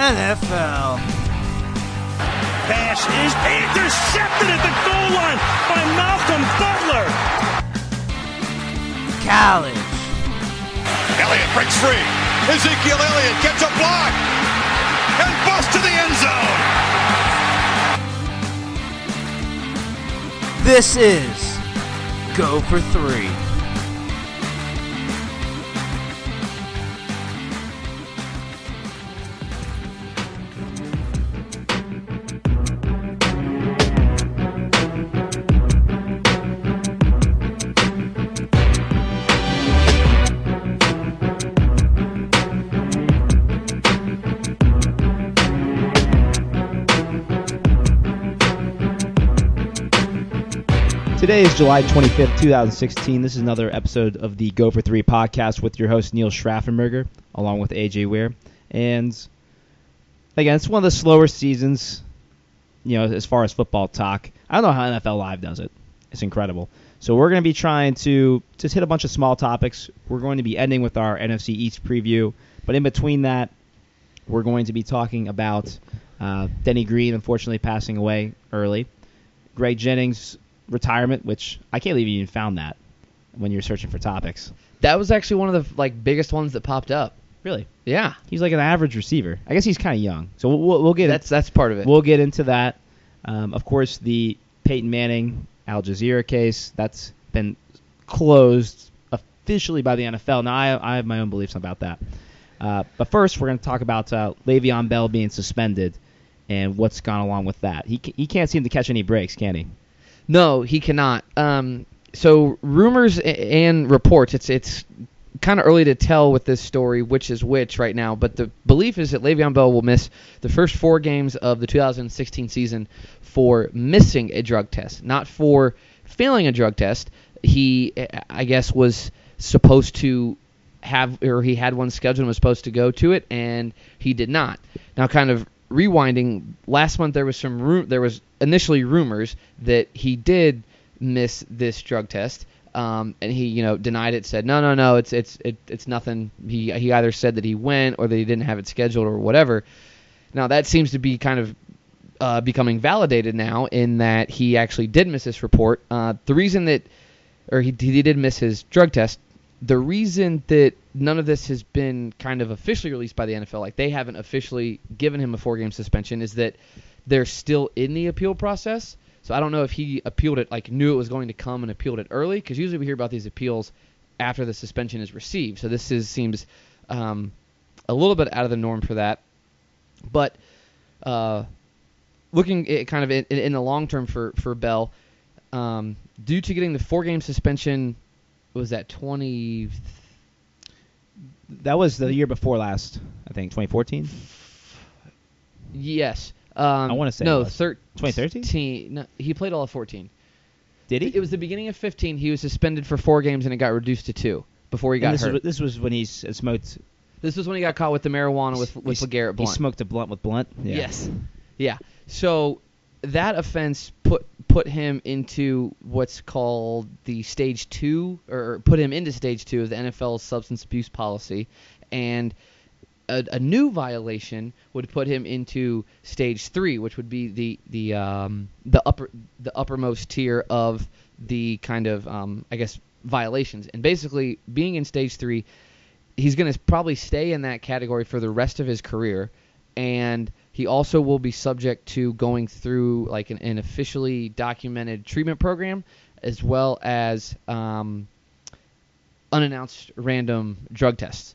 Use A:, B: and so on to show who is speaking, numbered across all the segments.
A: NFL.
B: Pass is intercepted at the goal line by Malcolm Butler.
A: College.
C: Elliott breaks free. Ezekiel Elliott gets a block and busts to the end zone.
A: This is Go for Three.
D: Today is July 25th, 2016. This is another episode of the Go for Three podcast with your host, Neil Schraffenberger, along with AJ Weir. And again, it's one of the slower seasons, you know, as far as football talk. I don't know how NFL Live does it. It's incredible. So we're going to be trying to just hit a bunch of small topics. We're going to be ending with our NFC East preview. But in between that, we're going to be talking about uh, Denny Green, unfortunately, passing away early. Greg Jennings retirement, which I can't believe you even found that when you're searching for topics.
E: That was actually one of the like biggest ones that popped up.
D: Really,
E: Yeah,
D: he's like an average receiver. I guess he's kind of young, so we'll, we'll, get
E: that's that's part of it.
D: we'll get into that. Um, of course, the Peyton Manning Al Jazeera case that's been closed officially by the NFL. Now I, I have my own beliefs about that. Uh, but first, we're going to talk about uh, Le'Veon Bell being suspended and what's gone along with that. He he can't seem to catch any breaks, can he?
E: No, he cannot. Um, so rumors and reports. It's it's kind of early to tell with this story which is which right now. But the belief is that Le'Veon Bell will miss the first four games of the 2016 season for missing a drug test, not for failing a drug test. He, I guess, was supposed to have or he had one scheduled and was supposed to go to it, and he did not. Now, kind of rewinding, last month there was some there was initially rumors that he did miss this drug test. Um, and he, you know, denied it. Said, no, no, no, it's it's it, it's nothing. He he either said that he went or that he didn't have it scheduled or whatever. Now that seems to be kind of uh, becoming validated now in that he actually did miss this report. Uh, the reason that, or he, he did miss his drug test. The reason that none of this has been kind of officially released by the NFL, like they haven't officially given him a four-game suspension, is that they're still in the appeal process. So I don't know if he appealed it, like knew it was going to come and appealed it early, because usually we hear about these appeals after the suspension is received. So this is seems um, a little bit out of the norm for that. But uh, looking at kind of in, in the long term for for Bell, um, due to getting the four game suspension, was that twenty?
D: That was the year before last, I think, 2014.
E: Yes. Um,
D: I wanna say
E: no,
D: 2013?
E: No, he played all of fourteen.
D: Did he?
E: It was the beginning of fifteen. He was suspended for four games and it got reduced to two before he
D: And
E: got
D: this,
E: hurt.
D: was, this was when he smoked.
E: this was when he got caught with the marijuana with with
D: he,
E: LeGarrette Blunt.
D: He smoked a blunt with Blunt. Yeah.
E: Yes. Yeah. So that offense put put him into what's called the stage two, or put him into stage two of the NFL's substance abuse policy, and a, a new violation would put him into stage three, which would be the the um, the upper the uppermost tier of the kind of um, I guess violations. And basically, being in stage three, he's going to probably stay in that category for the rest of his career, and he also will be subject to going through like an, an officially documented treatment program, as well as um, unannounced random drug tests.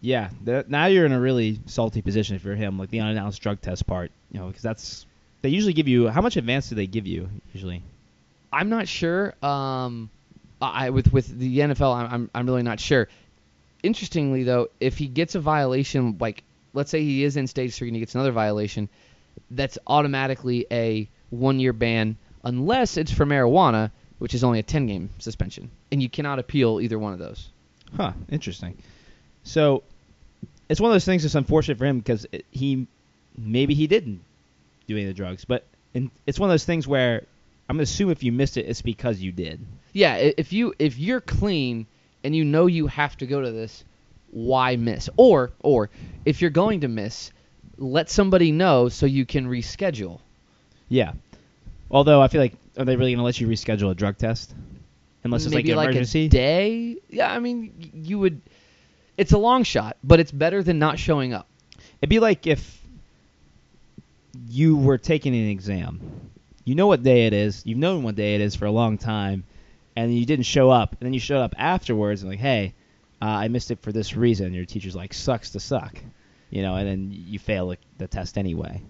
D: Yeah, that, now you're in a really salty position if you're him, like the unannounced drug test part, you know, because that's they usually give you how much advance do they give you usually?
E: I'm not sure. Um, I with with the NFL, I'm I'm, I'm really not sure. Interestingly, though, if he gets a violation, like let's say he is in stage three and he gets another violation, that's automatically a one year ban unless it's for marijuana, which is only a 10 game suspension, and you cannot appeal either one of those.
D: Huh, interesting. So it's one of those things that's unfortunate for him because it, he maybe he didn't do any of the drugs, but in, it's one of those things where I'm gonna assume if you missed it, it's because you did.
E: Yeah, if you if you're clean and you know you have to go to this, why miss? Or or if you're going to miss, let somebody know so you can reschedule.
D: Yeah. Although I feel like are they really gonna let you reschedule a drug test? Unless it's
E: Maybe
D: like an
E: like
D: emergency.
E: a day. Yeah, I mean you would. It's a long shot, but it's better than not showing up.
D: It'd be like if you were taking an exam. You know what day it is. You've known what day it is for a long time, and you didn't show up. And then you showed up afterwards and like, hey, uh, I missed it for this reason. Your teacher's like, sucks to suck, you know, and then you fail the, the test anyway.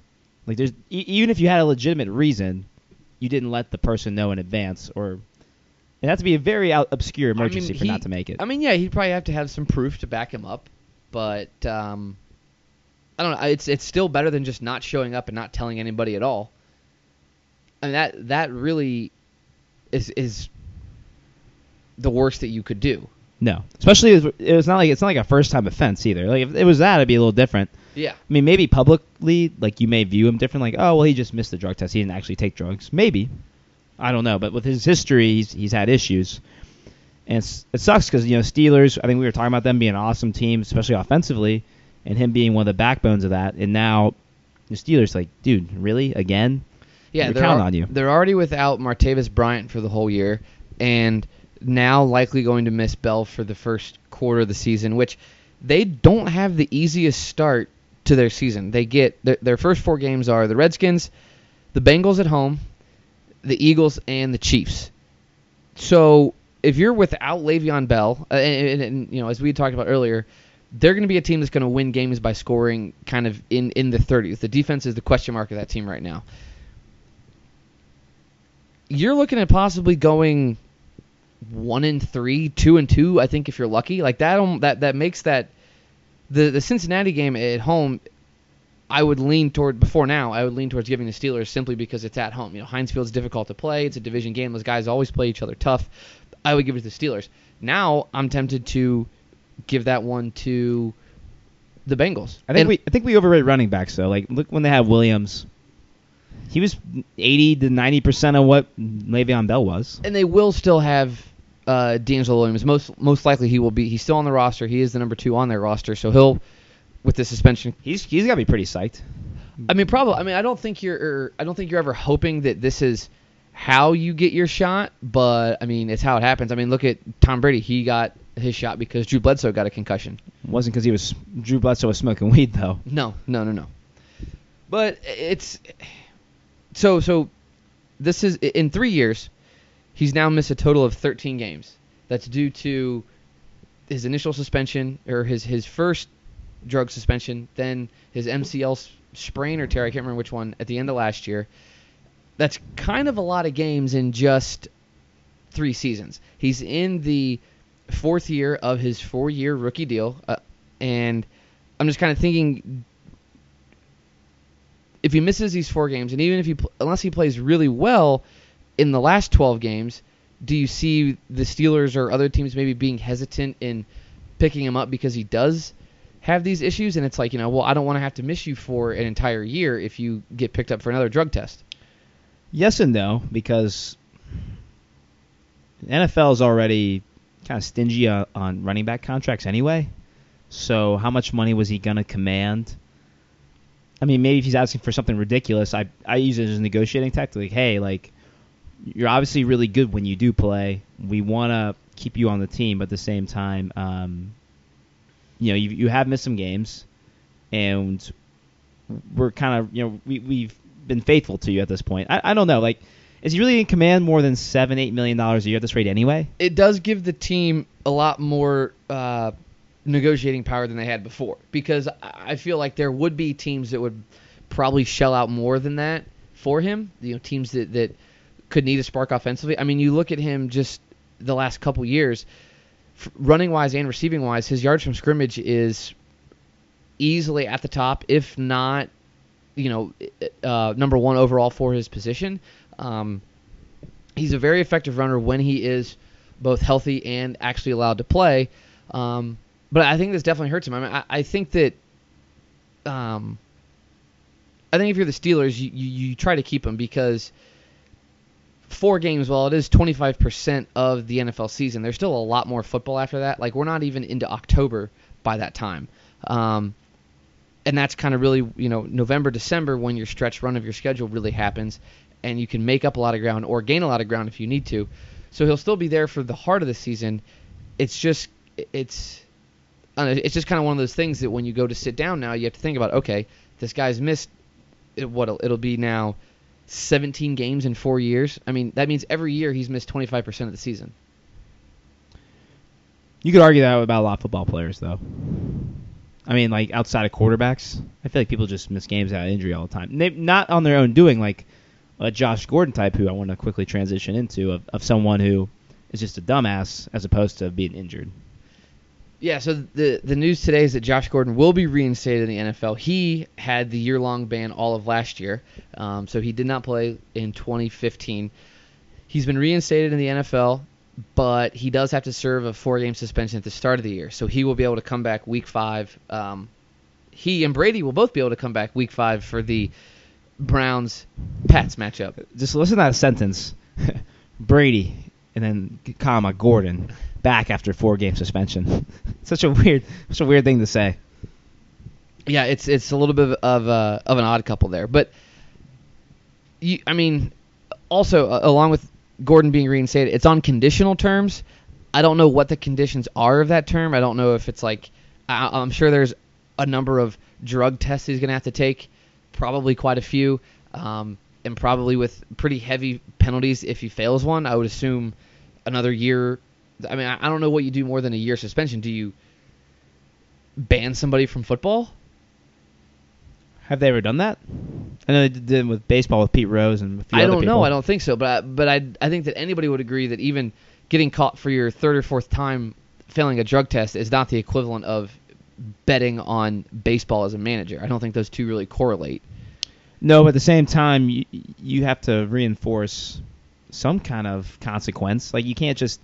D: Like there's e- even if you had a legitimate reason, you didn't let the person know in advance, or it had to be a very out- obscure emergency
E: I mean,
D: for
E: he-
D: not to make it.
E: I mean, yeah, he'd probably have to have some proof to back him up, but um, I don't know. It's it's still better than just not showing up and not telling anybody at all. I mean that that really is is the worst that you could do.
D: No, especially if- it was not like it's not like a first time offense either. Like if it was that, it'd be a little different.
E: Yeah.
D: I mean, maybe publicly, like you may view him different. Like, oh, well, he just missed the drug test. He didn't actually take drugs. Maybe, I don't know. But with his history, he's, he's had issues, and it's, it sucks because you know Steelers. I think we were talking about them being an awesome team, especially offensively, and him being one of the backbones of that. And now the Steelers, like, dude, really again?
E: Yeah,
D: We're
E: they're
D: counting
E: al-
D: on you.
E: They're already without Martavis Bryant for the whole year, and now likely going to miss Bell for the first quarter of the season, which they don't have the easiest start to their season. They get their, their first four games are the Redskins, the Bengals at home, the Eagles, and the Chiefs. So if you're without Le'Veon Bell, uh, and, and, you know as we talked about earlier, they're going to be a team that's going to win games by scoring kind of in in the 30s. The defense is the question mark of that team right now you're looking at possibly going one and three, two and two. I think if you're lucky, like that, um, that that makes that the the Cincinnati game at home. I would lean toward before now. I would lean towards giving the Steelers simply because it's at home. You know, Heinz Field's difficult to play. It's a division game. Those guys always play each other tough. I would give it to the Steelers. Now I'm tempted to give that one to the Bengals.
D: I think
E: And-
D: we I think we overrated running backs though. Like, look when they have Williams. He was 80 to 90 percent of what Le'Veon Bell was.
E: and they will still have uh, DeAngelo Williams. Most most likely he will be. He's still on the roster. He is the number two on their roster, so he'll with the suspension.
D: He's he's got to be pretty psyched.
E: I mean, probably. I mean, I don't think you're. er, I don't think you're ever hoping that this is how you get your shot, but I mean, it's how it happens. I mean, look at Tom Brady. He got his shot because Drew Bledsoe got a concussion.
D: It wasn't because he was Drew Bledsoe was smoking weed though.
E: No, no, no, no. But it's so so. This is in three years. He's now missed a total of 13 games. That's due to his initial suspension or his his first drug suspension, then his MCL sprain or tear. I can't remember which one at the end of last year. That's kind of a lot of games in just three seasons. He's in the fourth year of his four-year rookie deal, uh, and I'm just kind of thinking if he misses these four games, and even if he unless he plays really well in the last 12 games, do you see the Steelers or other teams maybe being hesitant in picking him up because he does have these issues? And it's like you know, well, I don't want to have to miss you for an entire year if you get picked up for another drug test.
D: Yes and no because NFL is already kind of stingy on, on running back contracts anyway. So how much money was he gonna command? I mean, maybe if he's asking for something ridiculous, I I use it as a negotiating tactic. Like, hey, like you're obviously really good when you do play. We want to keep you on the team, but at the same time, um, you know, you you have missed some games, and we're kind of you know we we've been faithful to you at this point. I, I don't know, like is he really in command more than seven eight million dollars a year at this rate anyway?
E: It does give the team a lot more uh, negotiating power than they had before because I feel like there would be teams that would probably shell out more than that for him. You know, teams that that could need a spark offensively. I mean, you look at him just the last couple years, running wise and receiving wise, his yards from scrimmage is easily at the top, if not, you know, uh, number one overall for his position. Um, he's a very effective runner when he is both healthy and actually allowed to play. Um, but I think this definitely hurts him. I mean, I, I think that. Um, I think if you're the Steelers, you, you, you try to keep him because four games, while it is 25% of the NFL season, there's still a lot more football after that. Like, we're not even into October by that time. Um, and that's kind of really, you know, November, December when your stretch run of your schedule really happens, and you can make up a lot of ground or gain a lot of ground if you need to. So he'll still be there for the heart of the season. It's just, it's, know, it's just kind of one of those things that when you go to sit down now, you have to think about, okay, this guy's missed, what it'll be now, 17 games in four years. I mean, that means every year he's missed 25% of the season.
D: You could argue that about a lot of football players, though. I mean, like outside of quarterbacks, I feel like people just miss games out of injury all the time. They, not on their own doing, like a Josh Gordon type, who I want to quickly transition into, of, of someone who is just a dumbass as opposed to being injured.
E: Yeah, so the the news today is that Josh Gordon will be reinstated in the NFL. He had the year long ban all of last year, um, so he did not play in 2015. He's been reinstated in the NFL, but he does have to serve a four game suspension at the start of the year, so he will be able to come back week five. Um, he and Brady will both be able to come back week five for the Browns Pats matchup.
D: Just listen to that sentence: Brady, and then comma Gordon back after four game suspension. such a weird, such a weird thing to say.
E: Yeah, it's it's a little bit of uh, of an odd couple there, but you, I mean, also uh, along with Gordon being reinstated, it's on conditional terms. I don't know what the conditions are of that term. I don't know if it's like I, I'm sure there's a number of drug tests he's gonna have to take, probably quite a few, um, and probably with pretty heavy penalties if he fails one. I would assume another year. I mean, I don't know what you do more than a year suspension. Do you ban somebody from football?
D: Have they ever done that? I know they did it with baseball with Pete Rose and a few
E: I
D: other
E: don't know. I don't think so. But I, but I I think that anybody would agree that even getting caught for your third or fourth time failing a drug test is not the equivalent of betting on baseball as a manager. I don't think those two really correlate.
D: No, but at the same time, you, you have to reinforce some kind of consequence. Like you can't just,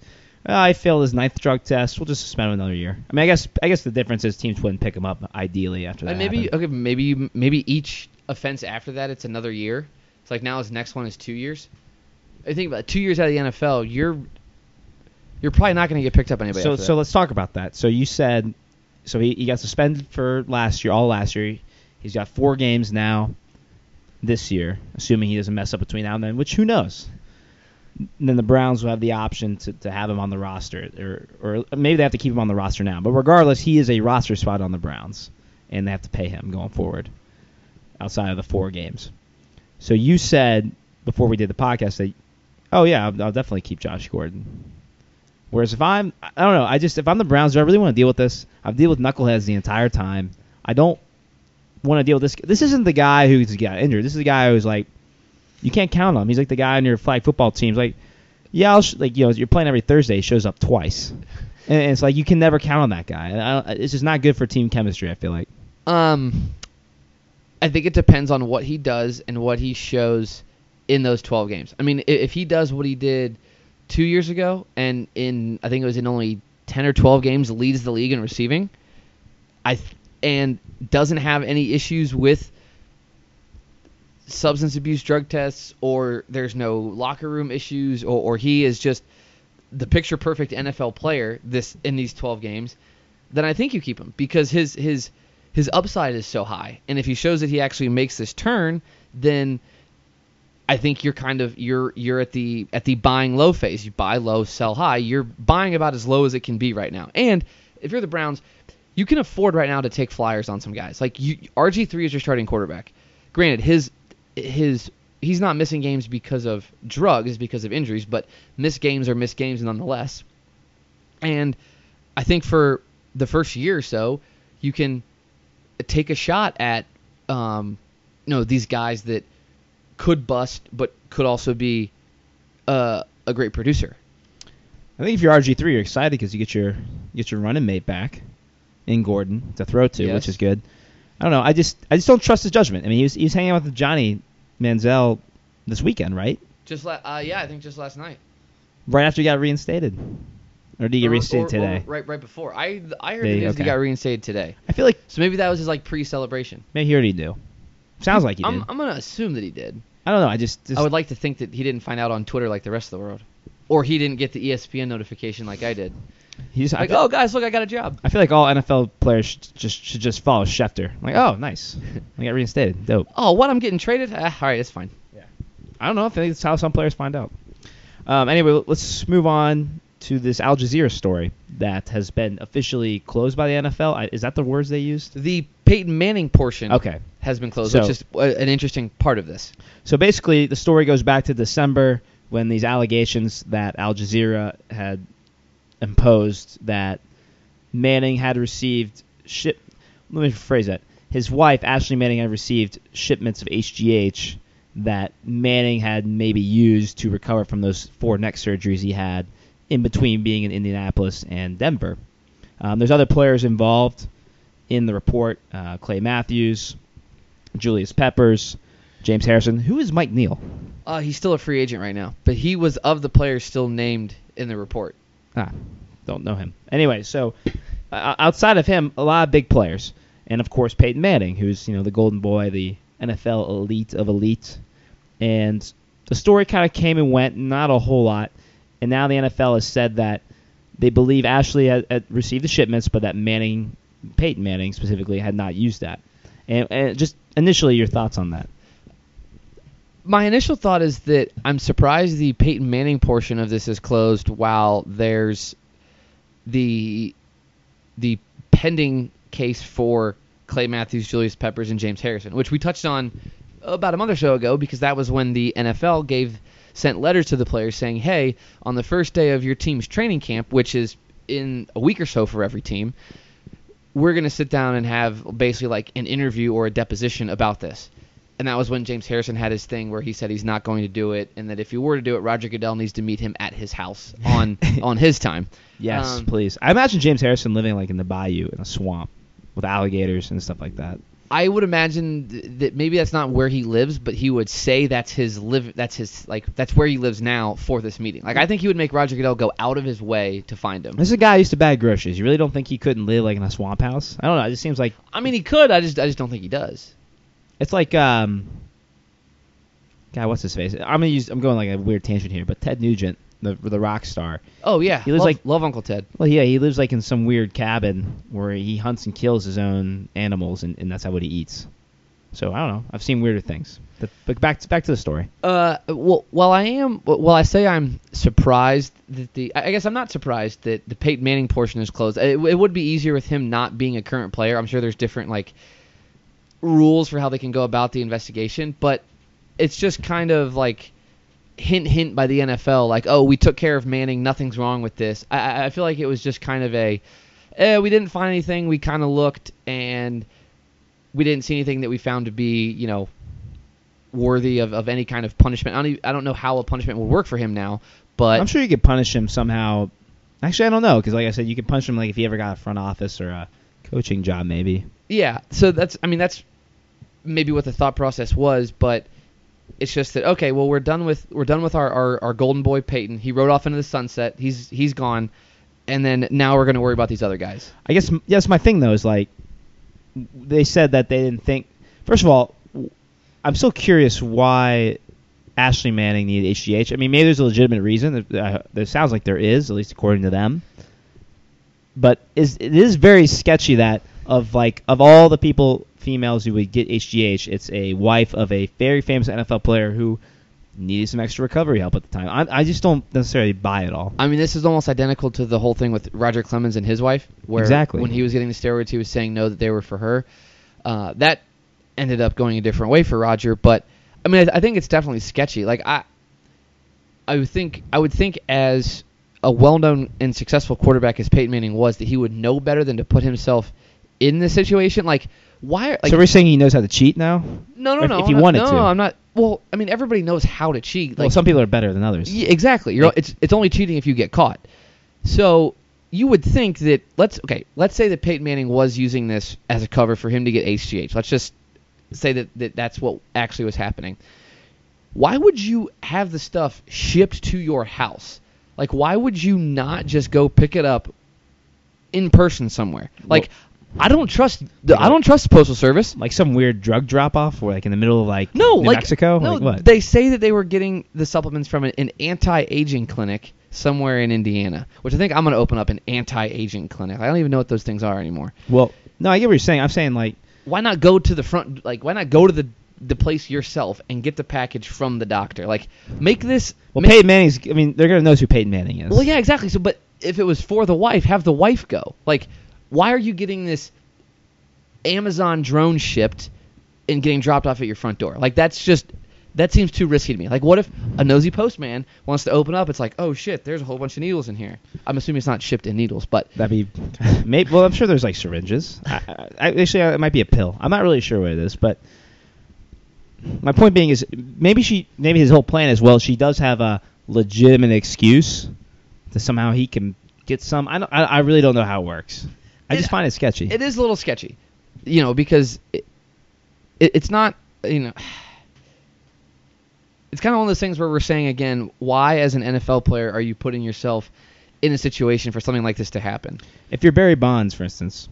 D: "Oh, I failed his ninth drug test. We'll just suspend him another year. I mean, I guess I guess the difference is teams wouldn't pick him up ideally after that.
E: And maybe
D: happened.
E: okay, maybe maybe each offense after that it's another year. It's like now his next one is two years. I think about it, two years out of the NFL, you're you're probably not going to get picked up anybody.
D: So so let's talk about that. So you said, so he, he got suspended for last year, all last year. He's got four games now this year, assuming he doesn't mess up between now and then, which who knows. Then the Browns will have the option to, to have him on the roster, or or maybe they have to keep him on the roster now. But regardless, he is a roster spot on the Browns, and they have to pay him going forward, outside of the four games. So you said before we did the podcast that, oh yeah, I'll, I'll definitely keep Josh Gordon. Whereas if I'm, I don't know, I just if I'm the Browns, do I really want to deal with this? I've dealt with knuckleheads the entire time. I don't want to deal with this. This isn't the guy who's got injured. This is the guy who's like, you can't count on him. He's like the guy on your flag football teams. Like, yeah, I'll sh- like you know, you're playing every Thursday. He shows up twice, and it's like you can never count on that guy. I it's just not good for team chemistry. I feel like.
E: Um, I think it depends on what he does and what he shows in those 12 games. I mean, if he does what he did two years ago, and in I think it was in only 10 or 12 games leads the league in receiving, I th- and doesn't have any issues with substance abuse drug tests or there's no locker room issues or, or he is just the picture perfect NFL player this in these 12 games, then I think you keep him because his his his upside is so high. And if he shows that he actually makes this turn, then I think you're kind of you're you're at the at the buying low phase. You buy low, sell high. You're buying about as low as it can be right now. And if you're the Browns, you can afford right now to take flyers on some guys. Like you, RG3 is your starting quarterback. Granted, his his he's not missing games because of drugs, because of injuries, but missed games are missed games nonetheless. And I think for the first year or so, you can take a shot at um, you know these guys that could bust, but could also be uh, a great producer.
D: I think if you're RG three, you're excited because you get your get your running mate back in Gordon to throw to,
E: Yes.
D: which is good. I don't know. I just I just don't trust his judgment. I mean, he was he was hanging out with Johnny Manziel this weekend, right?
E: Just la- uh, yeah, I think just last night.
D: Right after he got reinstated, or did he get reinstated
E: or- or
D: today?
E: right, right before. I I heard
D: he?
E: news he got reinstated today.
D: I feel like
E: So maybe that was his like pre-celebration.
D: maybe he already knew. Sounds like he did.
E: I'm, I'm gonna assume that he did.
D: I don't know. I just, just
E: I would like to think that he didn't find out on Twitter like the rest of the world, or he didn't get the ESPN notification like I did.
D: He's
E: Like, oh guys, look, I got a job.
D: I feel like all NFL players should just should just follow Schefter. I'm Like, oh, nice, I got reinstated. Dope.
E: Oh, what? I'm getting traded? Ah, all right, it's fine. Yeah.
D: I don't know. I think that's how some players find out. Um, anyway, let's move on to this Al Jazeera story that has been officially closed by the NFL. I, is that the words they used?
E: The Peyton Manning portion
D: Okay.
E: has been closed,
D: So-
E: which is an interesting part of this.
D: So basically, the story goes back to December when these allegations that Al Jazeera had imposed that Manning had received ship. Let me rephrase that. His wife, Ashley Manning, had received shipments of HGH that Manning had maybe used to recover from those four neck surgeries he had in between being in Indianapolis and Denver. Um, there's other players involved in the report: uh, Clay Matthews, Julius Peppers, James Harrison. Who is Mike Neal?
E: Uh, he's still a free agent right now, but he was of the players still named in the report.
D: Ah, don't know him. Anyway, so uh, outside of him, a lot of big players, and of course Peyton Manning, who's you know the golden boy, the NFL elite of elite, and the story kind of came and went, not a whole lot, and now the NFL has said that they believe Ashley had, had received the shipments, but that Manning, Peyton Manning specifically, had not used that. And, and just initially, your thoughts on that?
E: My initial thought is that I'm surprised the Peyton Manning portion of this is closed while there's the the pending case for Clay Matthews, Julius Peppers, and James Harrison, which we touched on about a month or so ago because that was when the NFL gave sent letters to the players saying, "Hey, on the first day of your team's training camp, which is in a week or so for every team, we're going to sit down and have basically like an interview or a deposition about this." And that was when James Harrison had his thing where he said he's not going to do it, and that if he were to do it, Roger Goodell needs to meet him at his house on on his time.
D: Yes,
E: Um,
D: please. I imagine James Harrison living like in the bayou in a swamp with alligators and stuff like that.
E: I would imagine th- that maybe that's not where he lives, but he would say that's his live. That's his like that's where he lives now for this meeting. Like I think he would make Roger Goodell go out of his way to find him.
D: This is a guy who used to bag groceries. You really don't think he couldn't live like in a swamp house? I don't know. It just seems like
E: I mean, he could. I just I just don't think he does.
D: It's like um. God, what's his face? I'm gonna use. I'm going like a weird tangent here, but Ted Nugent, the the rock star.
E: Oh yeah,
D: He lives
E: love,
D: like-
E: love Uncle Ted.
D: Well, yeah, he lives like in some weird cabin where he hunts and kills his own animals, and, and that's how what he eats. So I don't know. I've seen weirder things. But, but back to, back to the story.
E: Uh, well, while I am, well, I say I'm surprised that the, I guess I'm not surprised that the Peyton Manning portion is closed. It, it would be easier with him not being a current player. I'm sure there's different like rules for how they can go about the investigation, but it's just kind of like hint, hint by the NFL, like, oh, we took care of Manning, nothing's wrong with this. I- I, feel like it was just kind of a, eh, we didn't find anything. We kind of looked and we didn't see anything that we found to be, you know, worthy of, of any kind of punishment. I don't, even, I don't know how a punishment would work for him now, but
D: I'm sure you could punish him somehow. Actually, I don't know because, like I said, you could punish him like if he ever got a front office or a coaching job, maybe.
E: Yeah. So that's I mean that's maybe what the thought process was, but it's just that okay, well we're done with we're done with our, our, our golden boy Peyton. He rode off into the sunset. He's he's gone, and then now we're gonna worry about these other guys.
D: I guess yes. My thing though is like they said that they didn't think. First of all, I'm still curious why Ashley Manning needed HGH. I mean, maybe there's a legitimate reason. There, uh, sounds like there is, at least according to them. But is it is very sketchy that of like of all the people females who would get HGH, it's a wife of a very famous NFL player who needed some extra recovery help at the time. I, I just don't necessarily buy it all.
E: I mean, this is almost identical to the whole thing with Roger Clemens and his wife, where
D: Exactly.
E: when he was getting the steroids, he was saying no that they were for her. Uh, that ended up going a different way for Roger, but I mean, I, I think it's definitely sketchy. Like I, I would think, I would think as a well-known and successful quarterback as Peyton Manning was, that he would know better than to put himself in this situation. Like, why? Like,
D: so we're saying he knows how to cheat now.
E: no, no,
D: if-
E: no.
D: if he
E: I'm not-
D: wanted
E: no,
D: to.
E: no, I'm not. Well, I mean, everybody knows how to cheat. Like,
D: well, some people are better than others.
E: yeah, exactly. You're it's it's only cheating if you get caught. So you would think that let's okay, let's say that Peyton Manning was using this as a cover for him to get HGH. Let's just say that, that that's what actually was happening. Why would you have the stuff shipped to your house? Like why would you not just go pick it up in person somewhere? Like I don't trust the, I don't trust the postal service.
D: like some weird drug drop off, or like in the middle of like
E: No,
D: New
E: like
D: Mexico.
E: No,
D: like what?
E: they say that they were getting the supplements from an, an anti-aging clinic somewhere in Indiana, which I think I'm going to open up an anti-aging clinic. I don't even know what those things are anymore.
D: Well, no, I get what you're saying. I'm saying like
E: Why not go to the front? Like, why not go to the the place yourself and get the package from the doctor? Like, make this.
D: well,
E: make,
D: Peyton Manning's. I mean, they're gonna know who Peyton Manning is.
E: Well, yeah, exactly. So, but if it was for the wife, have the wife go. Like, why are you getting this Amazon drone shipped and getting dropped off at your front door? Like, that's just that seems too risky to me. Like, what if a nosy postman wants to open up? It's like, oh shit, there's a whole bunch of needles in here. I'm assuming it's not shipped in needles, but
D: That'd be, maybe. Well, I'm sure there's like syringes. I, I, actually, it might be a pill. I'm not really sure what it is, but my point being is maybe she, maybe his whole plan is well, she does have a legitimate excuse to somehow he can get some. I don't, I, I really don't know how it works. I
E: It-
D: just find it sketchy.
E: it is a little sketchy, you know, because it, it, it's not, you know, it's kind of one of those things where we're saying again, why as an NFL player are you putting yourself in a situation for something like this to happen?
D: if you're Barry Bonds, for instance,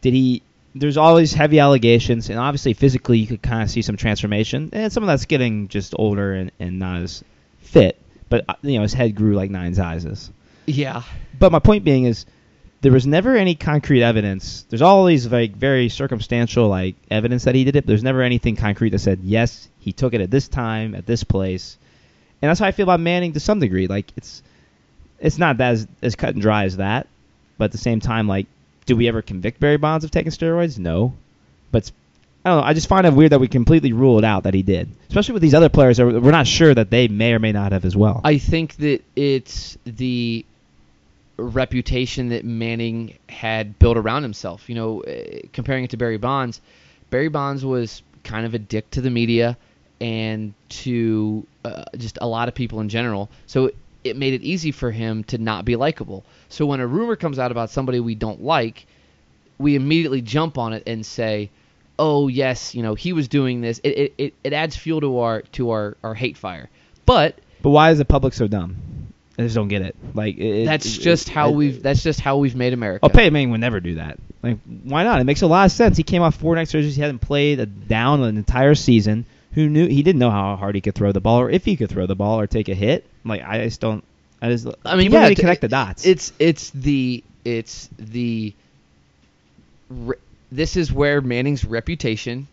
D: did he? There's always heavy allegations, and obviously physically you could kind of see some transformation, and some of that's getting just older and, and not as fit. But uh, you know his head grew like nine sizes.
E: Yeah.
D: But my point being is, there was never any concrete evidence. There's all these like very circumstantial like evidence that he did it. But there's never anything concrete that said yes he took it at this time at this place. And that's how I feel about Manning to some degree. Like it's it's not as, as cut and dry as that, but at the same time, like, do we ever convict Barry Bonds of taking steroids? No. But I don't know. I just find it weird that we completely rule it out that he did, especially with these other players. We're not sure that they may or may not have as well.
E: I think that it's the reputation that Manning had built around himself. You know, eh, comparing it to Barry Bonds, Barry Bonds was kind of a dick to the media and to uh, just a lot of people in general. So it made it easy for him to not be likable. So when a rumor comes out about somebody we don't like, we immediately jump on it and say, "Oh yes, you know he was doing this." It it, it, it adds fuel to our to our, our hate fire. But
D: But why is the public so dumb? I just don't get it. Like it,
E: that's
D: it-
E: just
D: it-
E: how we've that's just how we've made America.
D: Oh, Peyton Manning would never do that. Like, why not? It makes a lot of sense. He came off four neck surgeries. He hadn't played a down an entire season. Who knew? He didn't know how hard he could throw the ball, or if he could throw the ball, or take a hit. Like, I just don't. I just.
E: I mean, yeah,
D: to connect the dots.
E: It's it's the it's the re- this is where Manning's reputation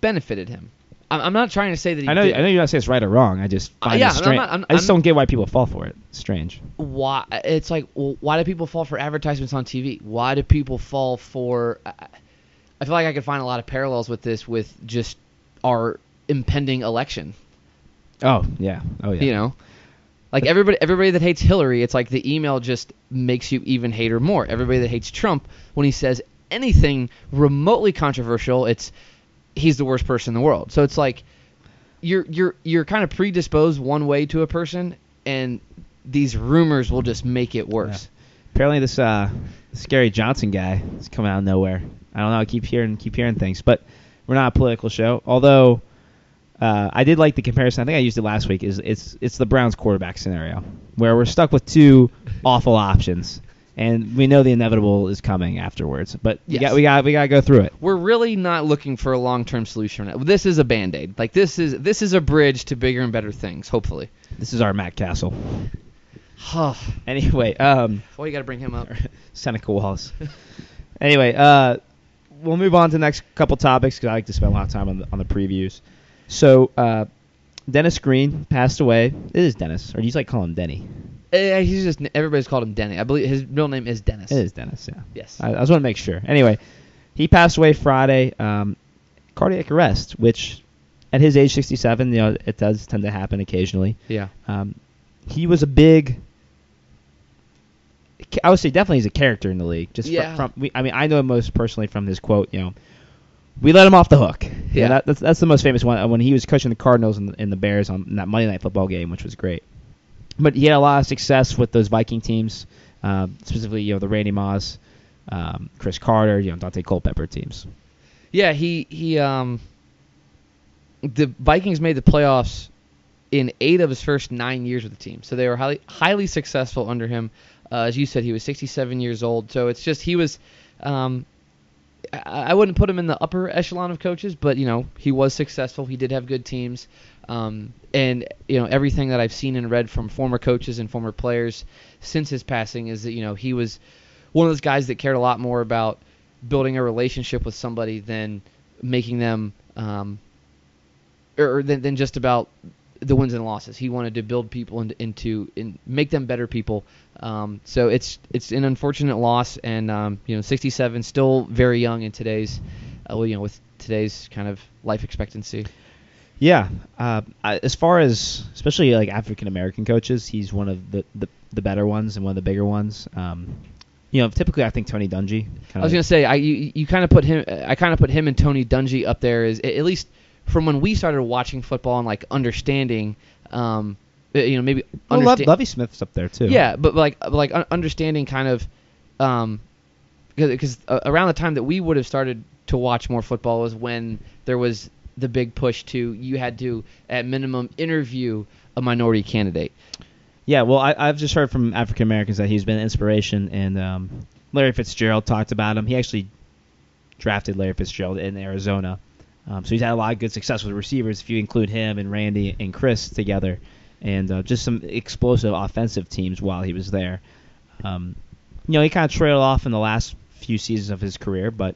E: benefited him. I'm, I'm not trying to say that he
D: I know.
E: did.
D: I know you're not saying it's right or wrong. I just
E: Uh,
D: find
E: yeah,
D: it
E: I'm
D: strange.
E: not- I'm-
D: I just
E: I'm-
D: don't get why people fall for it. It's strange.
E: why it's like well, why do people fall for advertisements on TV? Why do people fall for? I, I feel like I could find a lot of parallels with this with just our impending election.
D: Oh yeah. Oh yeah.
E: You know, like everybody everybody that hates Hillary, it's like the email just makes you even hate her more. Everybody that hates Trump, when he says anything remotely controversial, it's he's the worst person in the world. So it's like you're you're you're kind of predisposed one way to a person, and these rumors will just make it worse.
D: Apparently, this uh, scary Johnson guy is coming out of nowhere. I don't know. I keep hearing keep hearing things, but we're not a political show. Although uh, I did like the comparison. I think I used it last week. Is it's it's the Browns quarterback scenario where we're stuck with two awful options, and we know the inevitable is coming afterwards. But we
E: Yes.
D: got we got we got to go through it.
E: We're really not looking for a long-term solution. This is a band-aid. Like this is this is a bridge to bigger and better things. Hopefully.
D: This is our Matt
E: Cassel.
D: Anyway, um,
E: why you got to bring him up?
D: Seneca Wallace. anyway, uh, we'll move on to the next couple topics because I like to spend a lot of time on the, on the previews. So, uh, Dennis Green passed away. It is Dennis, or do you like call him Denny?
E: Eh, he's just everybody's called him Denny. I believe his real name is Dennis.
D: It is Dennis. Yeah.
E: Yes.
D: I, I just want to make sure. Anyway, he passed away Friday. Um, cardiac arrest, which at his age, 67, you know, it does tend to happen occasionally.
E: yeah.
D: Um, he was a big. I would say definitely he's a character in the league. Just
E: Yeah.
D: from, we, I mean, I know him most personally from his quote. You know, we let him off the hook. Know,
E: Yeah.
D: that, that's that's the most famous one uh, when he was coaching the Cardinals and, and the Bears on that Monday Night Football game, which was great. But he had a lot of success with those Viking teams, um, specifically you know the Randy Moss, um, Cris Carter, you know Daunte Culpepper teams.
E: Yeah, he he um the Vikings made the playoffs in 8 of his first 9 years with the team. So they were highly highly successful under him. Uh, as you said he was 67 years old. So it's just he was um I, wouldn't put him in the upper echelon of coaches, but you know he was successful. He did have good teams, um, and you know everything that I've seen and read from former coaches and former players since his passing is that you know he was one of those guys that cared a lot more about building a relationship with somebody than making them um, or, or than, than just about the wins and losses. He wanted to build people into, into and make them better people. Um, so it's it's an unfortunate loss, and um, you know, 67 still very young in today's, uh, well, you know, with today's kind of life expectancy.
D: Yeah, uh, as far as especially like African American coaches, he's one of the, the the better ones and one of the bigger ones. Um, you know, typically I think Tony Dungy.
E: I was gonna say I you, you kind of put him I kind of put him and Tony Dungy up there as at least from when we started watching football and like understanding, um, uh, you know, maybe
D: well,
E: understa-
D: Lovie Smith's up there too.
E: Yeah, but like like understanding kind of, um, because uh, around the time that we would have started to watch more football was when there was the big push to you had to at minimum interview a minority candidate.
D: Yeah, well, I, I've just heard from African Americans that he's been an inspiration, and um, Larry Fitzgerald talked about him. He actually drafted Larry Fitzgerald in Arizona, um, so he's had a lot of good success with receivers. If you include him and Randy and Chris together, and uh, just some explosive offensive teams while he was there. Um, you know, he kind of trailed off in the last few seasons of his career, but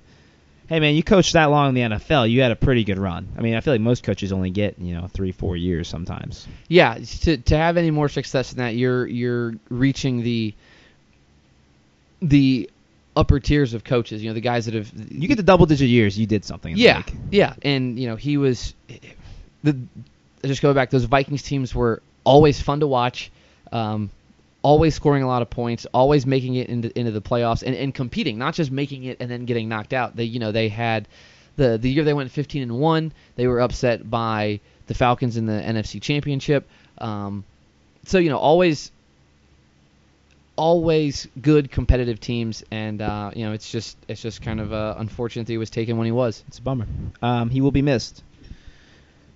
D: hey, man, you coached that long in the NFL, you had a pretty good run. I mean, I feel like most coaches only get you know three, four years sometimes.
E: Yeah, to to have any more success than that, you're you're reaching the the upper tiers of coaches. You know, the guys that have
D: You get the double digit years, you did something. in
E: yeah, yeah, and you know he was the just go back. Those Vikings teams were always fun to watch, um, always scoring a lot of points, always making it into into the playoffs and, and competing, not just making it and then getting knocked out. They you know they had the the year they went 15 and one, they were upset by the Falcons in the NFC Championship. Um, so you know always always good competitive teams and uh, you know it's just it's just kind of uh, unfortunate that he was taken when he was
D: It's a bummer. Um, he will be missed.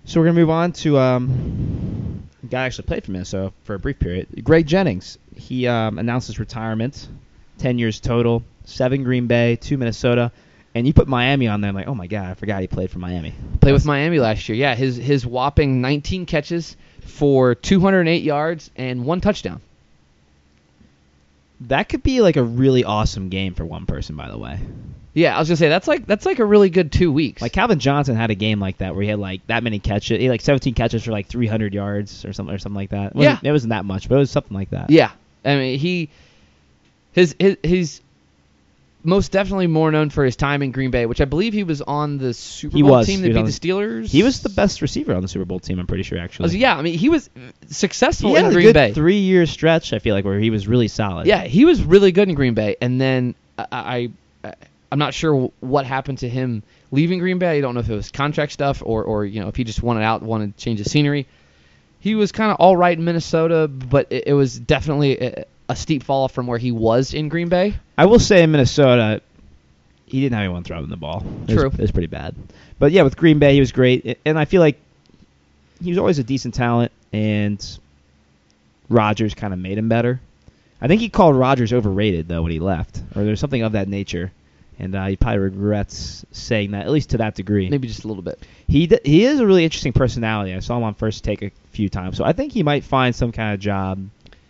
D: So we're gonna move on to um, guy actually played for Minnesota for a brief period. Greg Jennings. He um, announced his retirement. Ten years total. Seven Green Bay, two Minnesota, and you put Miami on there. I'm like, oh my god, I forgot he played for Miami.
E: Played with Miami last year. Yeah, his his whopping 19 catches for 208 yards and one touchdown.
D: That could be like a really awesome game for one person, by the way.
E: Yeah, I was gonna say that's like that's like a really good two weeks.
D: Like Calvin Johnson had a game like that where he had like that many catches, he had like 17 catches for like 300 yards or something or something like that. It wasn't-
E: Yeah.
D: it wasn't that much, but it was something like that.
E: yeah, I mean he his his he's most definitely more known for his time in Green Bay, which I believe he was on the Super
D: He
E: Bowl
D: was.
E: team that beat
D: on
E: the Steelers.
D: He was the best receiver on the Super Bowl team. I'm pretty sure
E: I
D: actually.
E: was- yeah, I mean he was successful
D: He
E: in
D: a
E: Green
D: good
E: Bay.
D: three year stretch. I feel like where he was really solid.
E: Yeah, he was really good in Green Bay, and then uh, I, I I'm not sure what happened to him leaving Green Bay. I don't know if it was contract stuff or or you know if he just wanted out, wanted to change the scenery. He was kind of all right in Minnesota, but it, it was definitely a, a steep fall off from where he was in Green Bay.
D: I will say in Minnesota, he didn't have anyone throwing the ball. It
E: True.
D: was, it was pretty bad. But yeah, with Green Bay, he was great, and I feel like he was always a decent talent, and Rodgers kind of made him better. I think he called Rodgers overrated though when he left, or there's something of that nature, and uh, he probably regrets saying that at least to that degree.
E: Maybe just a little bit.
D: He d- he is a really interesting personality. I saw him on First Take a few times, so I think he might find some kind of job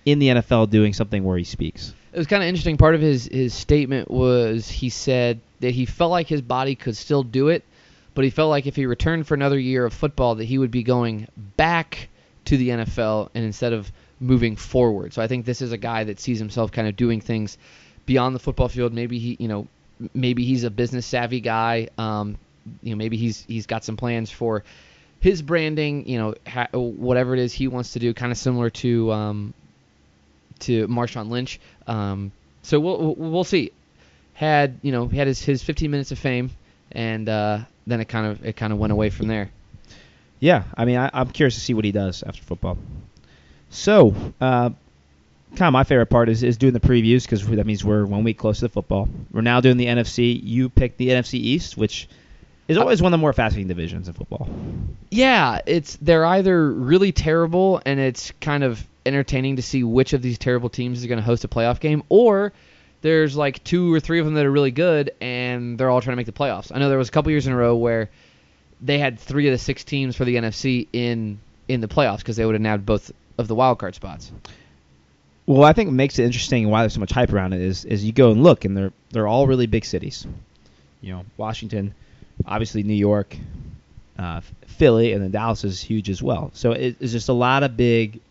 D: in the NFL doing something where he speaks.
E: It was kind of interesting. Part of his his statement was he said that he felt like his body could still do it, but he felt like if he returned for another year of football, that he would be going back to the NFL and instead of moving forward. So I think this is a guy that sees himself kind of doing things beyond the football field. Maybe he, you know, maybe he's a business savvy guy. Um, you know, maybe he's he's got some plans for his branding. You know, ha- whatever it is he wants to do, kind of similar to um, to Marshawn Lynch. Um, so we'll we'll- see. Had you know he had his, his 15 minutes of fame, and uh, then it kind of it kind of went away from there.
D: Yeah, I mean, I, I'm curious to see what he does after football. So, uh, kind of my favorite part is, is doing the previews because that means we're one week closer to the football. We're now doing the NFC. You picked the NFC East, which is always one of the more fascinating divisions in football.
E: Yeah, it's they're either really terrible and it's kind of entertaining to see which of these terrible teams is going to host a playoff game, or there's like two or three of them that are really good, and they're all trying to make the playoffs. I know there was a couple years in a row where they had three of the six teams for the NFC in in the playoffs because they would have nabbed both of the wild card spots.
D: Well, I think what makes it interesting why there's so much hype around it is is you go and look and they're they're all really big cities. You know, Washington, obviously New York, uh, Philly, and then Dallas is huge as well. So it, it's just a lot of big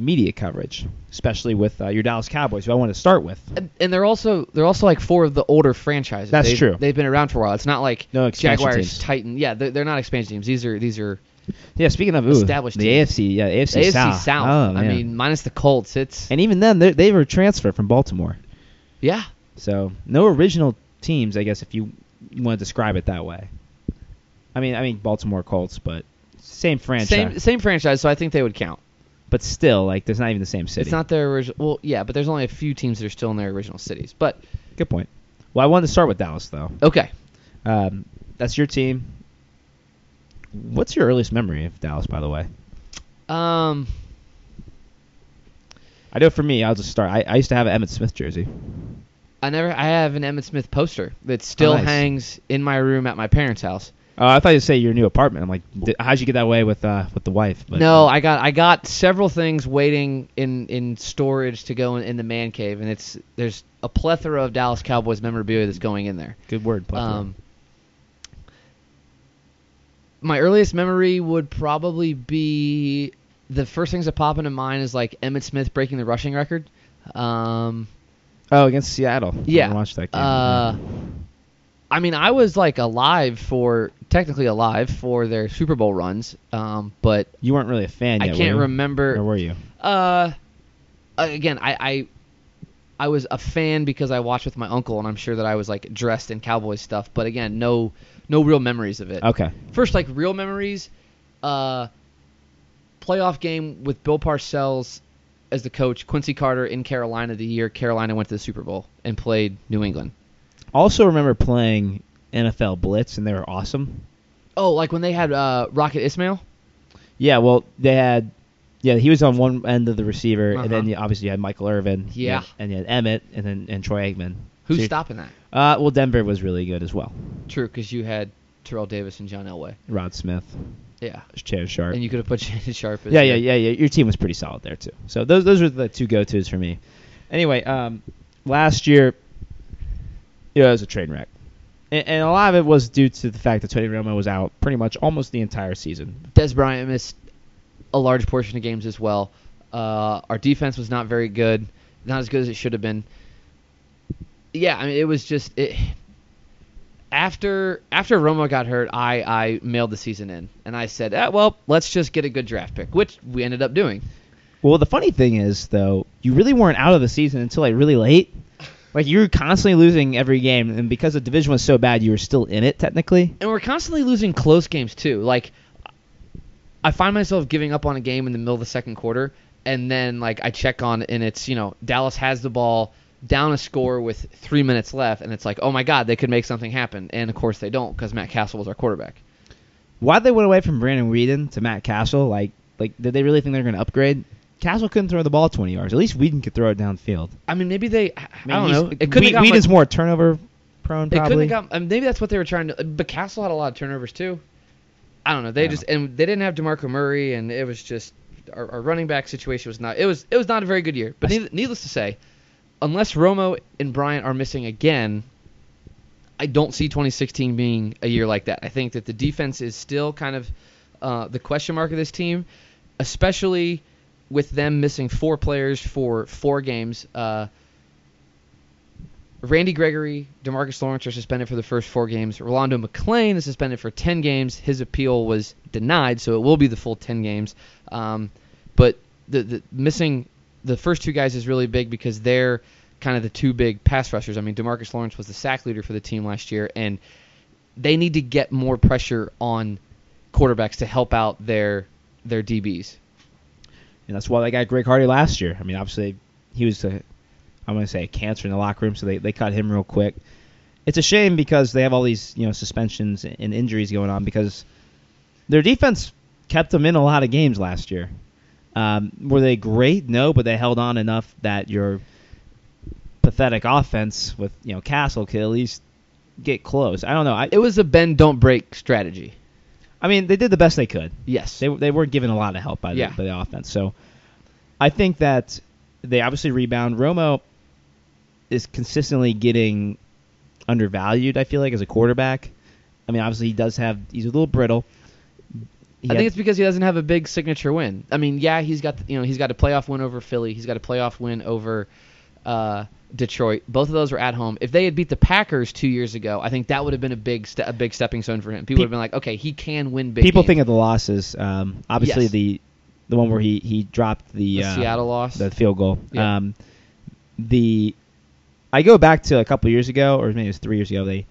D: media coverage, especially with uh, your Dallas Cowboys, who I want to start with.
E: And, and they're also they're also like four of the older franchises.
D: That's
E: they've,
D: true.
E: They've been around for a while. It's not like
D: No
E: Jaguars,
D: teams.
E: Titan. Yeah, they're, they're not expansion teams. These are these are
D: Yeah, speaking of ooh,
E: Established
D: the
E: teams.
D: AFC, yeah, AFC,
E: the AFC
D: South.
E: South.
D: Oh,
E: I mean, minus the Colts, it's
D: and even then they they were transferred from Baltimore,
E: yeah.
D: so no original teams, I guess, if you, you want to describe it that way. I mean, I mean Baltimore Colts, but same franchise.
E: Same same franchise, so I think they would count.
D: But still, like, there's not even the same city.
E: It's not their original. Well, yeah, but there's only a few teams that are still in their original cities. But
D: Good point. Well, I wanted to start with Dallas though.
E: okay,
D: Um, that's your team. What's your earliest memory of Dallas, by the way?
E: um,
D: I know for me, I'll just start. I, I used to have an Emmitt Smith jersey.
E: I never. I have an Emmitt Smith poster that still
D: Oh, nice.
E: hangs in my room at my parents' house.
D: Uh, I thought you'd say your new apartment. I'm like, "D- how'd you get that way with uh, with the wife? But,
E: no, I got I got several things waiting in in storage to go in, in the man cave, and it's there's a plethora of Dallas Cowboys memorabilia that's going in there.
D: good word. plethora.
E: Um, my earliest memory would probably be the first things that pop into mind is like Emmitt Smith breaking the rushing record. Um,
D: oh, against Seattle.
E: yeah.
D: I watched that game.
E: Uh, I mean, I was like alive for technically alive for their Super Bowl runs, um, but
D: you weren't really a fan
E: I
D: yet.
E: can't
D: were you?
E: remember.
D: Or were you?
E: Uh, again, I, I I was a fan because I watched with my uncle, and I'm sure that I was like dressed in Cowboys stuff. But again, no no real memories of it.
D: Okay.
E: First, like real memories, uh, playoff game with Bill Parcells as the coach, Quincy Carter in Carolina the year Carolina went to the Super Bowl and played New England.
D: Also remember playing NFL Blitz, and they were awesome.
E: Oh, like when they had uh, Rocket Ismail.
D: Yeah, well, they had. Yeah, he was on one end of the receiver, and then
E: Uh-huh.
D: you, obviously you had Michael Irvin.
E: Yeah.
D: and you had Emmitt, and then and Troy Aikman.
E: Who's
D: So
E: stopping that?
D: Uh, well, Denver was really good as well.
E: True, because you had Terrell Davis and John Elway.
D: Rod Smith,
E: Yeah,
D: Shannon Sharpe.
E: and you could have put Shannon Sharpe. As
D: yeah, yeah, yeah, yeah. Your team was pretty solid there too. So those those were the two go tos for me. Anyway, um, last year, it was a train wreck, and, and a lot of it was due to the fact that Tony Romo was out pretty much almost the entire season.
E: Dez Bryant missed a large portion of games as well. Uh, our defense was not very good, not as good as it should have been. Yeah, I mean, it was just it. After after Romo got hurt, I I mailed the season in, and I said, ah, well, let's just get a good draft pick, which we ended up doing.
D: Well, the funny thing is though, you really weren't out of the season until like really late. Like you were constantly losing every game, and because the division was so bad, you were still in it technically.
E: And we're constantly losing close games too. Like I find myself giving up on a game in the middle of the second quarter, and then like I check on and it's you know Dallas has the ball down a score with three minutes left, and it's like oh my god they could make something happen, and of course they don't because Matt Cassel was our quarterback.
D: Why they went away from Brandon Weeden to Matt Cassel? Like, like did they really think they're going to upgrade? Cassel couldn't throw the ball 20 yards. At least Weeden could throw it downfield.
E: I mean maybe they I,
D: mean,
E: don't know it couldn't
D: Whe- Weeden's
E: much-
D: more turnover prone,
E: It couldn't
D: probably.
E: got. I mean, maybe that's what they were trying to. But Cassel had a lot of turnovers too. I don't know. They
D: Yeah.
E: just and they didn't have Demarco Murray, and it was just our, our running back situation was not. It was it was not a very good year. But
D: I s-
E: needless, needless to say, unless Romo and Bryant are missing again, I don't see 2016 being a year like that. I think that the defense is still kind of uh, the question mark of this team, especially with them missing four players for four games. Uh, Randy Gregory, Demarcus Lawrence are suspended for the first four games. Rolando McClain is suspended for 10 games. His appeal was denied, so it will be the full 10 games. Um, but the, the missing the first two guys is really big because they're kind of the two big pass rushers. I mean, Demarcus Lawrence was the sack leader for the team last year, and they need to get more pressure on quarterbacks to help out their their DBs.
D: And that's why they got Greg Hardy last year. I mean, obviously, he was a, I'm going to say a cancer in the locker room, so they, they cut him real quick. It's a shame because they have all these you know suspensions and injuries going on because their defense kept them in a lot of games last year. Um, were they great? No, but they held on enough that your pathetic offense with you know Cassel could at least get close. I don't know. I,
E: It was a bend don't break strategy.
D: I mean, they did the best they could.
E: Yes.
D: They they weren't given a lot of help by the,
E: Yeah.
D: by the offense. So I think that they obviously rebound. Romo is consistently getting undervalued. I feel like as a quarterback. I mean, obviously he does have he's a little brittle. He
E: I
D: had-
E: think it's because he doesn't have a big signature win. I mean, yeah, he's got you know he's got a playoff win over Philly. He's got a playoff win over uh, Detroit. Both of those were at home. If they had beat the Packers two years ago, I think that would have been a big ste- a big stepping stone for him. People
D: Pe-
E: would have been like, okay, he can win big.
D: people
E: games.
D: think of the losses. Um, obviously
E: Yes.
D: the the one where he he dropped the,
E: the
D: uh,
E: Seattle loss.
D: the field goal.
E: Yeah.
D: Um, the I go back to a couple years ago, or maybe it was three years ago. They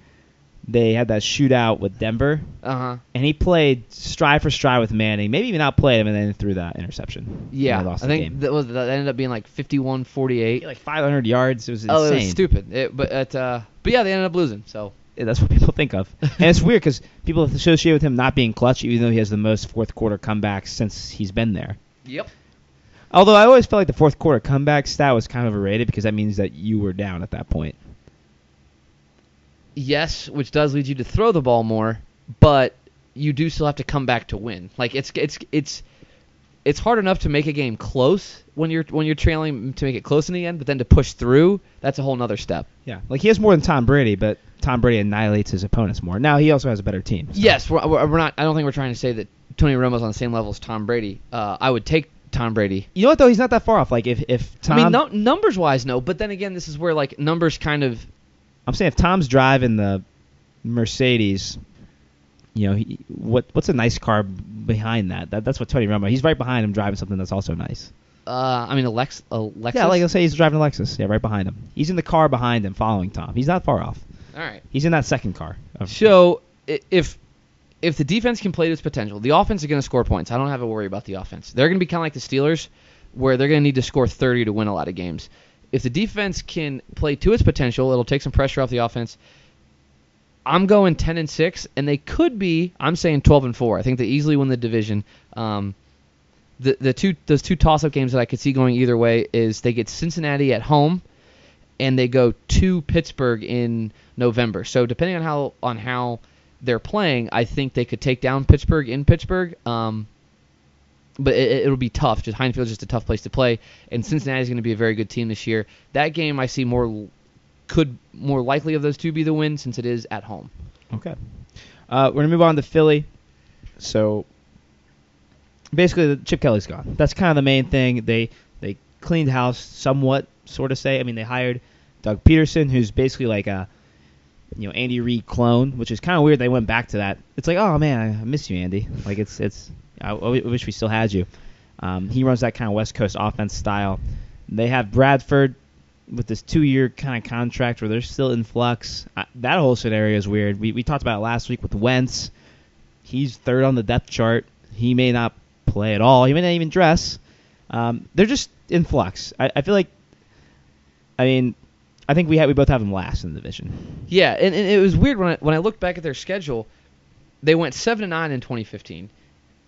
D: they had that shootout with Denver,
E: Uh huh.
D: and he played stride for stride with Manning. Maybe even outplayed him, and then threw that interception.
E: Yeah,
D: and lost
E: I
D: the
E: think
D: game.
E: that was that ended up being like 51-48.
D: like 500 yards. It was insane.
E: Oh, it was stupid. It, but it, uh, but yeah, they ended up losing. So
D: Yeah, That's what people think of, and it's weird because people associate with him not being clutch, even though he has the most fourth quarter comebacks since he's been there.
E: yep.
D: Although I always felt like the fourth quarter comeback stat was kind of overrated because that means that you were down at that point.
E: Yes, which does lead you to throw the ball more, but you do still have to come back to win. Like it's it's it's it's hard enough to make a game close when you're when you're trailing to make it close in the end, but then to push through, that's a whole nother step.
D: Yeah, like he has more than Tom Brady, but Tom Brady annihilates his opponents more. Now he also has a better team. so-
E: Yes, we're, we're not. I don't think we're trying to say that Tony Romo's on the same level as Tom Brady. Uh, I would take Tom Brady.
D: You know what though? He's not that far off. Like if if Tom,
E: I mean, no, numbers wise, no. But then again, this is where like numbers kind of
D: I'm saying if Tom's driving the Mercedes, you know, he, what what's a nice car behind that? That that's what Tony Romo. He's right behind him driving something that's also nice.
E: Uh, I mean, a Lex, a Lexus.
D: Yeah, like let's say he's driving a Lexus. Yeah, right behind him. He's in the car behind him, following Tom. He's not far off.
E: All right.
D: He's in that second car.
E: So if if the defense can play to its potential, the offense is going to score points. I don't have to worry about the offense. They're going to be kind of like the Steelers, where they're going to need to score 30 to win a lot of games. If the defense can play to its potential, it'll take some pressure off the offense. I'm going 10 and 6, and they could be. I'm saying 12 and 4. I think they easily win the division. Um, the the two those two toss up games that I could see going either way is they get Cincinnati at home, and they go to Pittsburgh in November. So depending on how on how they're playing, I think they could take down Pittsburgh in Pittsburgh. Um, but it, it'll be tough. Just Heinz Field's just a tough place to play, and Cincinnati's going to be a very good team this year. That game I see more could more likely of those two be the win since it is at home.
D: Okay. Uh, we're gonna move on to Philly. So basically, Chip Kelly's gone. That's kind of the main thing. They they cleaned house somewhat, sort of say. I mean, they hired Doug Pederson, who's basically like a you know Andy Reid clone, which is kind of weird. They went back to that. It's like, oh man, I miss you, Andy. Like it's it's. I, I wish we still had you. Um, he runs that kind of West Coast offense style. They have Bradford with this two-year kind of contract where they're still in flux. Uh, that whole scenario is weird. We we talked about it last week with Wentz. He's third on the depth chart. He may not play at all. He may not even dress. Um, they're just in flux. I, I feel like. I mean, I think we had we both have them last in the division.
E: Yeah, and, and it was weird when I when I looked back at their schedule. They went seven and nine in 2015,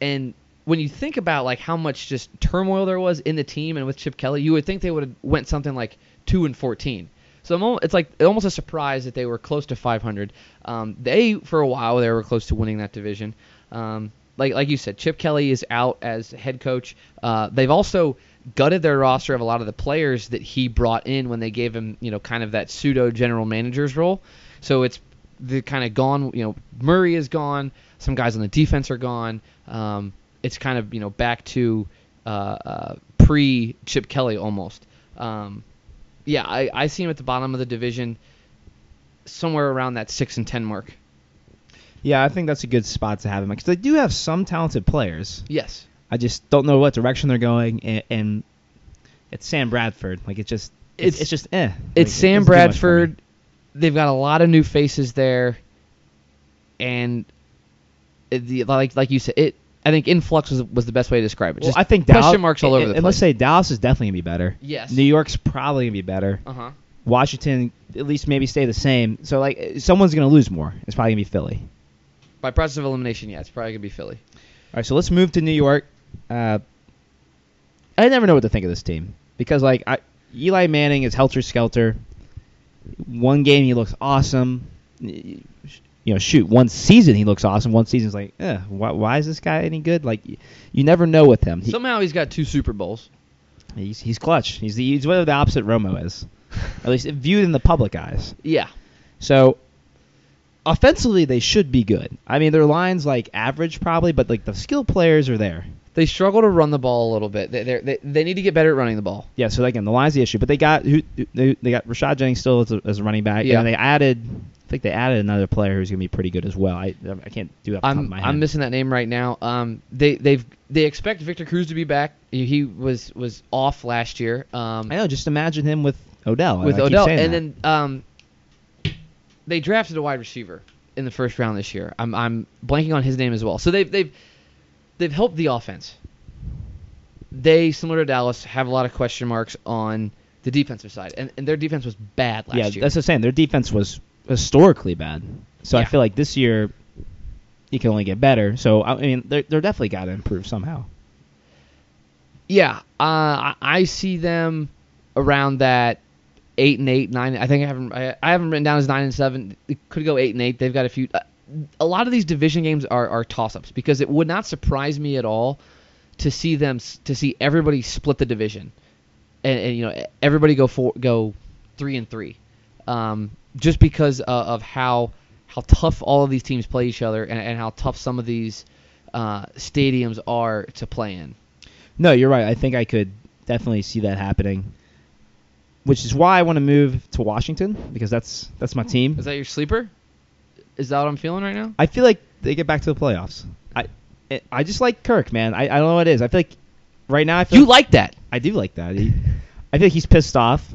E: and when you think about like how much just turmoil there was in the team and with Chip Kelly, you would think they would have went something like two and 14. So it's like almost a surprise that they were close to 500. Um, they for a while they were close to winning that division. Um, like like you said, Chip Kelly is out as head coach. Uh, they've also gutted their roster of a lot of the players that he brought in when they gave him you know kind of that pseudo general manager's role. So it's the kind of gone. You know, Murray is gone. Some guys on the defense are gone. Um, it's kind of you know back to uh, uh, pre Chip Kelly almost. Um, yeah, I, I see him at the bottom of the division, somewhere around that six and ten mark.
D: Yeah, I think that's a good spot to have him because they do have some talented players.
E: Yes.
D: I just don't know what direction they're going, and, and it's Sam Bradford. Like it's just it's,
E: It's-
D: it's just eh.
E: It's
D: it
E: Sam
D: doesn't do much for me.
E: Bradford. They've got a lot of new faces there, and it- the, like like you said, it. I think influx was, was the best way to describe it.
D: Well,
E: Just
D: I think
E: question
D: Dallas,
E: marks all over the place.
D: and let's say Dallas is definitely gonna be better.
E: Yes.
D: New York's probably gonna be better.
E: Uh huh.
D: Washington at least maybe stay the same. So like someone's gonna lose more. It's probably gonna be Philly.
E: By process of elimination, yeah, it's probably gonna be Philly.
D: All right, so let's move to New York. Uh, I never know what to think of this team because like I, Eli Manning is helter skelter. One game he looks awesome. You know, shoot, one season he looks awesome. One season's like, eh, why, why is this guy any good? Like, you never know with him. He,
E: Somehow he's got two Super Bowls.
D: he's he's clutch. He's the he's whatever the opposite Romo is, at least viewed in the public eyes.
E: Yeah.
D: So offensively, they should be good. I mean, their lines like average probably, but like the skill players are there.
E: They struggle to run the ball a little bit. They they're- they they need to get better at running the ball.
D: Yeah, so again, the line's the issue, but they got who they, they got Rashad Jennings still as a, as a running back,
E: Yeah.
D: and they added. I think they added another player who's gonna be pretty good as well. I I can't do that. off the top of
E: I'm
D: my head.
E: I'm missing that name right now. Um, they they've they expect Victor Cruz to be back. He- was was off last year. Um,
D: I know. Just imagine him with Odell.
E: with
D: I
E: Odell, and
D: that.
E: then um, they drafted a wide receiver in the first round this year. I'm I'm blanking on his name as well. So they've they've they've helped the offense. They similar to Dallas have a lot of question marks on the defensive side, and, and their defense was bad last
D: yeah,
E: year.
D: that's the I'm. Their defense was historically bad, so I feel like this year you can only get better. So I mean, they're they're definitely got to improve somehow.
E: Yeah, uh, I, see them around that eight and eight, nine. I think I haven't I, I haven't written down as nine and seven. It could go eight and eight. They've got a few. Uh, a lot of these division games are, are toss ups because it would not surprise me at all to see them to see everybody split the division, and, and you know everybody go for go three and three, um, just because uh, of how how tough all of these teams play each other and, and how tough some of these uh, stadiums are to play in.
D: No, you're right. I think I could definitely see that happening. Which is why I want to move to Washington because that's that's my team.
E: Is that your sleeper? Is that what I'm feeling right now?
D: I feel like they get back to the playoffs. I it, I just like Kirk, man. I, I don't know what it is. I feel like right now I feel
E: You like that?
D: I do like that. He, I feel like he's pissed off.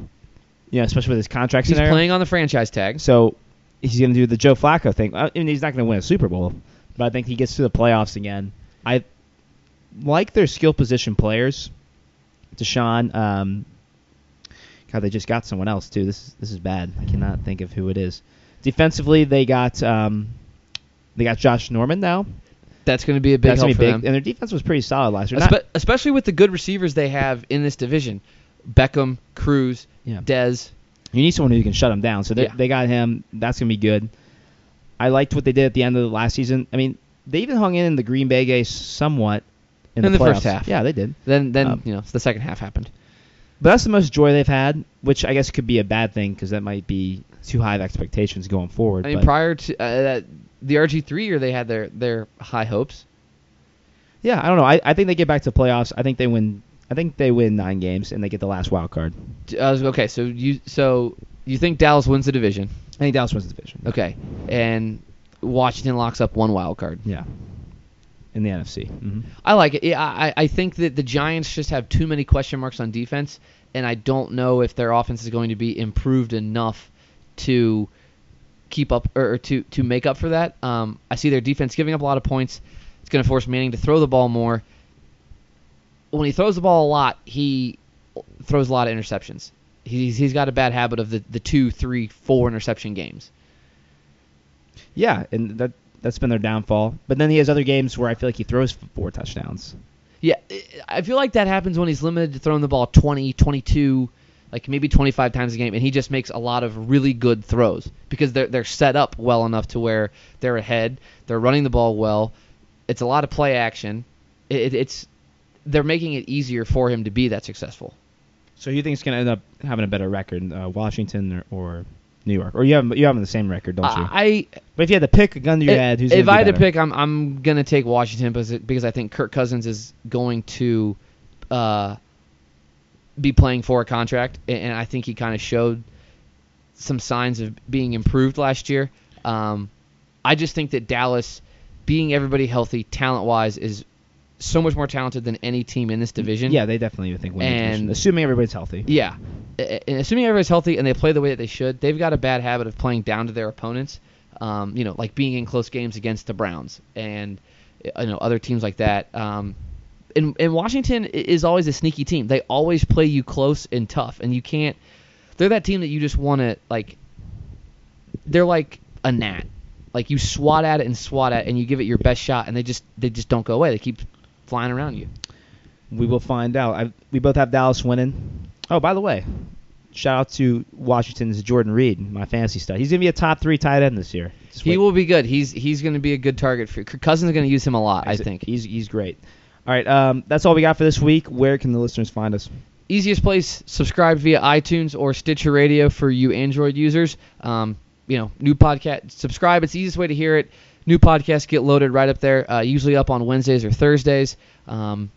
D: You know, especially with his contract
E: He's
D: scenario.
E: playing on the franchise tag.
D: So he's going to do the Joe Flacco thing. I mean, he's not going to win a Super Bowl, but I think he gets to the playoffs again. I like their skill position players. DeSean, um, God, they just got someone else too. This this is bad. I cannot think of who it is. Defensively, they got um, they got Josh Norman now.
E: That's going to be a big
D: That's
E: help
D: gonna
E: for
D: big,
E: them.
D: and their defense was pretty solid last year.
E: Espe- especially with the good receivers they have in this division. Beckham, Cruz,
D: Yeah.
E: Dez.
D: You need someone who can shut him down. So they,
E: Yeah.
D: they got him. That's gonna be good. I liked what they did at the end of the last season. I mean, they even hung in in the Green Bay game somewhat in,
E: In
D: the,
E: the first half.
D: Yeah, they did.
E: Then then
D: Um,
E: you know the second half happened.
D: But that's the most joy they've had, which I guess could be a bad thing because that might be too high of expectations going forward.
E: I mean,
D: but-
E: prior to uh, that, the RG three year, they had their their high hopes.
D: yeah, I don't know. I, I think they get back to playoffs. I think they win. I think they win nine games and they get the last wild card.
E: Was okay. So you so you think Dallas wins the division?
D: I think Dallas wins the division.
E: Okay, and Washington locks up one wild card.
D: Yeah. In the NFC. hmm
E: I like it. Yeah, I, I think that the Giants just have too many question marks on defense, and I don't know if their offense is going to be improved enough to keep up or, or to to make up for that. Um, I see their defense giving up a lot of points. It's going to force Manning to throw the ball more. When he throws the ball a lot, he throws a lot of interceptions. He's he's got a bad habit of the, the two, three, four interception games.
D: Yeah, and that that's been their downfall. But then he has other games where I feel like he throws four touchdowns.
E: Yeah, I feel like that happens when he's limited to throwing the ball 20, 22, like maybe 25 times a game, and he just makes a lot of really good throws because they're they're set up well enough to where they're ahead, they're running the ball well. It's a lot of play action. It, it's they're making it easier for him to be that successful.
D: So you think it's going to end up having a better record, uh, Washington or, or New York, or you have you have the same record, don't you?
E: I
D: but if you had to pick a gun to your
E: if,
D: head, who's
E: if I had to pick, I'm I'm gonna take Washington because because I think Kirk Cousins is going to uh, be playing for a contract, and, and I think he kind of showed some signs of being improved last year. Um, I just think that Dallas, being everybody healthy, talent wise, is so much more talented than any team in this division.
D: Yeah, they definitely would think win the
E: And-
D: division, assuming everybody's healthy.
E: Yeah, and assuming everybody's healthy and they play the way that they should, they've got a bad habit of playing down to their opponents. Um, you know, like being in close games against the Browns and you know other teams like that. Um, and, and Washington is always a sneaky team. They always play you close and tough, and you can't. They're that team that you just want to like. They're like a gnat. Like you swat at it and swat at, it and you give it your best shot, and they just they just don't go away. They keep flying around you.
D: We will find out. I, we both have Dallas winning. Oh, by the way, shout out to Washington's Jordan Reed, my fantasy stud. He's gonna be a top three tight end this year. Just
E: He
D: wait.
E: will be good. He's he's going to be a good target for Kirk Cousins. Is going to use him a lot. I
D: He's-
E: think.
D: he's he's great. All right, um, that's all we got for this week. Where can the listeners find us?
E: easiest place subscribe via itunes or stitcher radio for you android users um, you know new podcast subscribe it's the easiest way to hear it new podcasts get loaded right up there uh, usually up on wednesdays or thursdays um,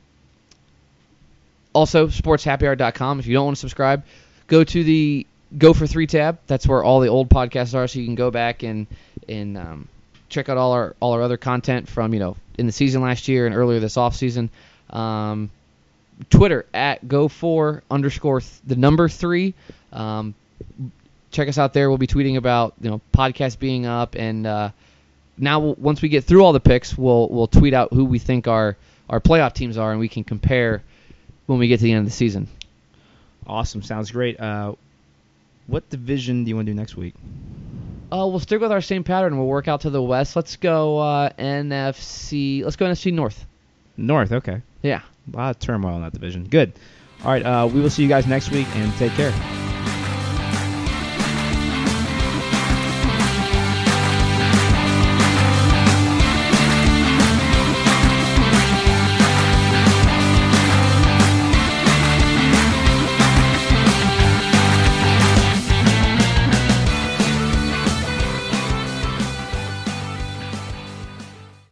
E: also sportshappyhour.com if you don't want to subscribe go to the go for three tab that's where all the old podcasts are so you can go back and and um, check out all our all our other content from you know in the season last year and earlier this off season um, Twitter at go for underscore th- the number three. Um, check us out there. We'll be tweeting about you know podcast being up, and uh, now once we get through all the picks, we'll we'll tweet out who we think our our playoff teams are, and we can compare when we get to the end of the season.
D: Awesome, sounds great. Uh, what division do you want to do next week?
E: Uh, we'll stick with our same pattern. We'll work out to the west. Let's go uh, NFC. Let's go NFC North.
D: North. Okay.
E: Yeah.
D: A lot of turmoil in that division. Good. All right. Uh, we will see you guys next week, and take care.